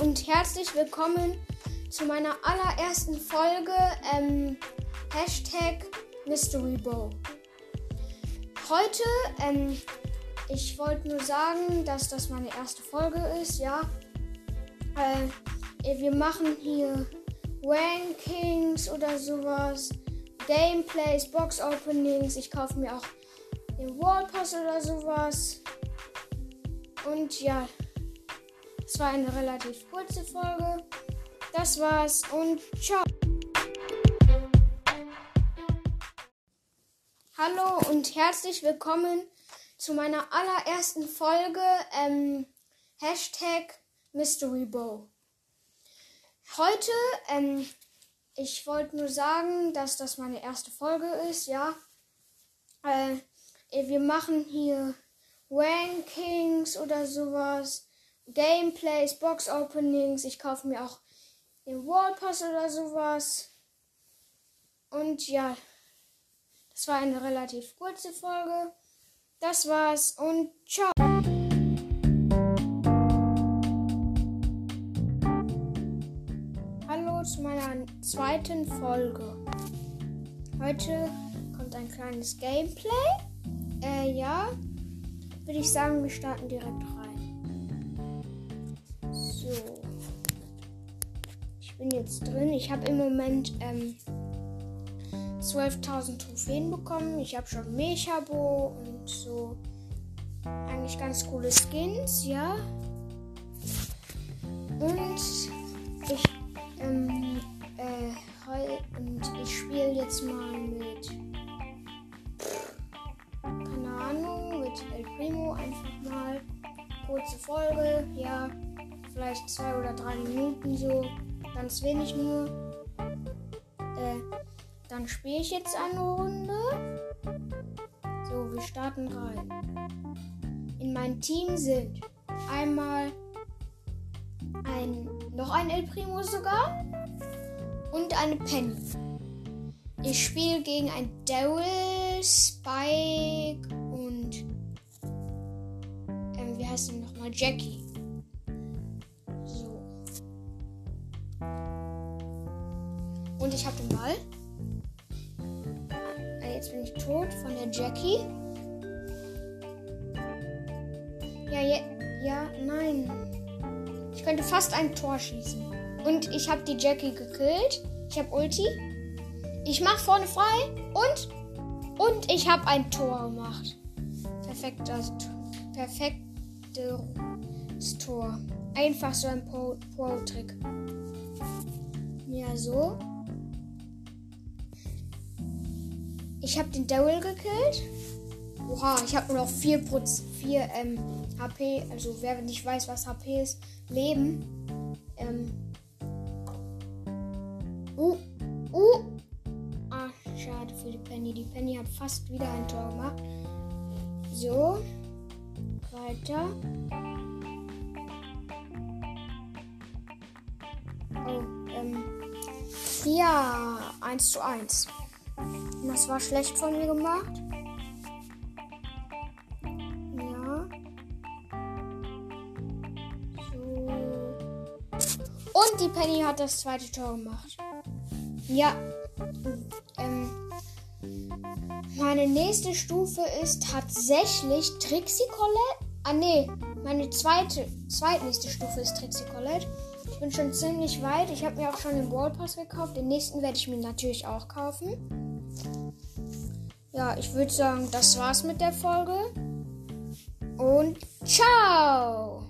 und herzlich willkommen zu meiner allerersten Folge ähm, Hashtag Mystery Bow. Heute, ähm, ich wollte nur sagen, dass das meine erste Folge ist, ja. Äh, wir machen hier Rankings oder sowas, Gameplays, Box Openings. Ich kaufe mir auch den Wall Pass oder sowas. Und ja, es war eine relativ kurze Folge. Das war's und ciao. Hallo und herzlich willkommen zu meiner allerersten Folge ähm, Hashtag Mystery Bow. Heute, ähm, ich wollte nur sagen, dass das meine erste Folge ist, ja. Äh, wir machen hier Rankings oder sowas. Gameplays, Box Openings. Ich kaufe mir auch den Wall Pass oder sowas. Und ja, das war eine relativ kurze Folge. Das war's und ciao. Hallo zu meiner zweiten Folge. Heute kommt ein kleines Gameplay. Äh, ja, würde ich sagen, wir starten direkt rein. Bin jetzt drin. Ich habe im Moment ähm, 12.000 Trophäen bekommen. Ich habe schon Mechabo und so eigentlich ganz coole Skins, ja. Und ich ähm, äh, und ich spiele jetzt mal mit keine Ahnung mit El Primo einfach mal kurze Folge, ja vielleicht zwei oder drei Minuten so, ganz wenig nur. Äh, dann spiele ich jetzt eine Runde. So, wir starten rein. In mein Team sind einmal ein, noch ein El Primo sogar und eine Penny. Ich spiele gegen ein Daryl, Spike und ähm, wie heißt denn nochmal Jackie. Und ich habe den Ball. Äh, jetzt bin ich tot von der Jackie. Ja, ja, ja, nein. Ich könnte fast ein Tor schießen. Und ich habe die Jackie gekillt. Ich habe Ulti. Ich mache vorne frei. Und, und ich habe ein Tor gemacht. Perfekt, also perfektes Tor. Einfach so ein Pro-Trick. Ja, so. Ich habe den Daryl gekillt. Oha, ich habe nur noch 4, 4 ähm, HP. Also wer nicht weiß, was HP ist, Leben. Ähm. Uh, uh. Ah, schade für die Penny. Die Penny hat fast wieder ein Tor gemacht. So. Weiter. Oh, ähm. Ja, 1 zu 1. Das war schlecht von mir gemacht. Ja. So. Und die Penny hat das zweite Tor gemacht. Ja. Ähm. Meine nächste Stufe ist tatsächlich Trixie Colette. Ah, nee. Meine zweite, zweitnächste Stufe ist Trixie Colette. Ich bin schon ziemlich weit. Ich habe mir auch schon den Wallpass gekauft. Den nächsten werde ich mir natürlich auch kaufen. Ja, ich würde sagen, das war's mit der Folge. Und ciao!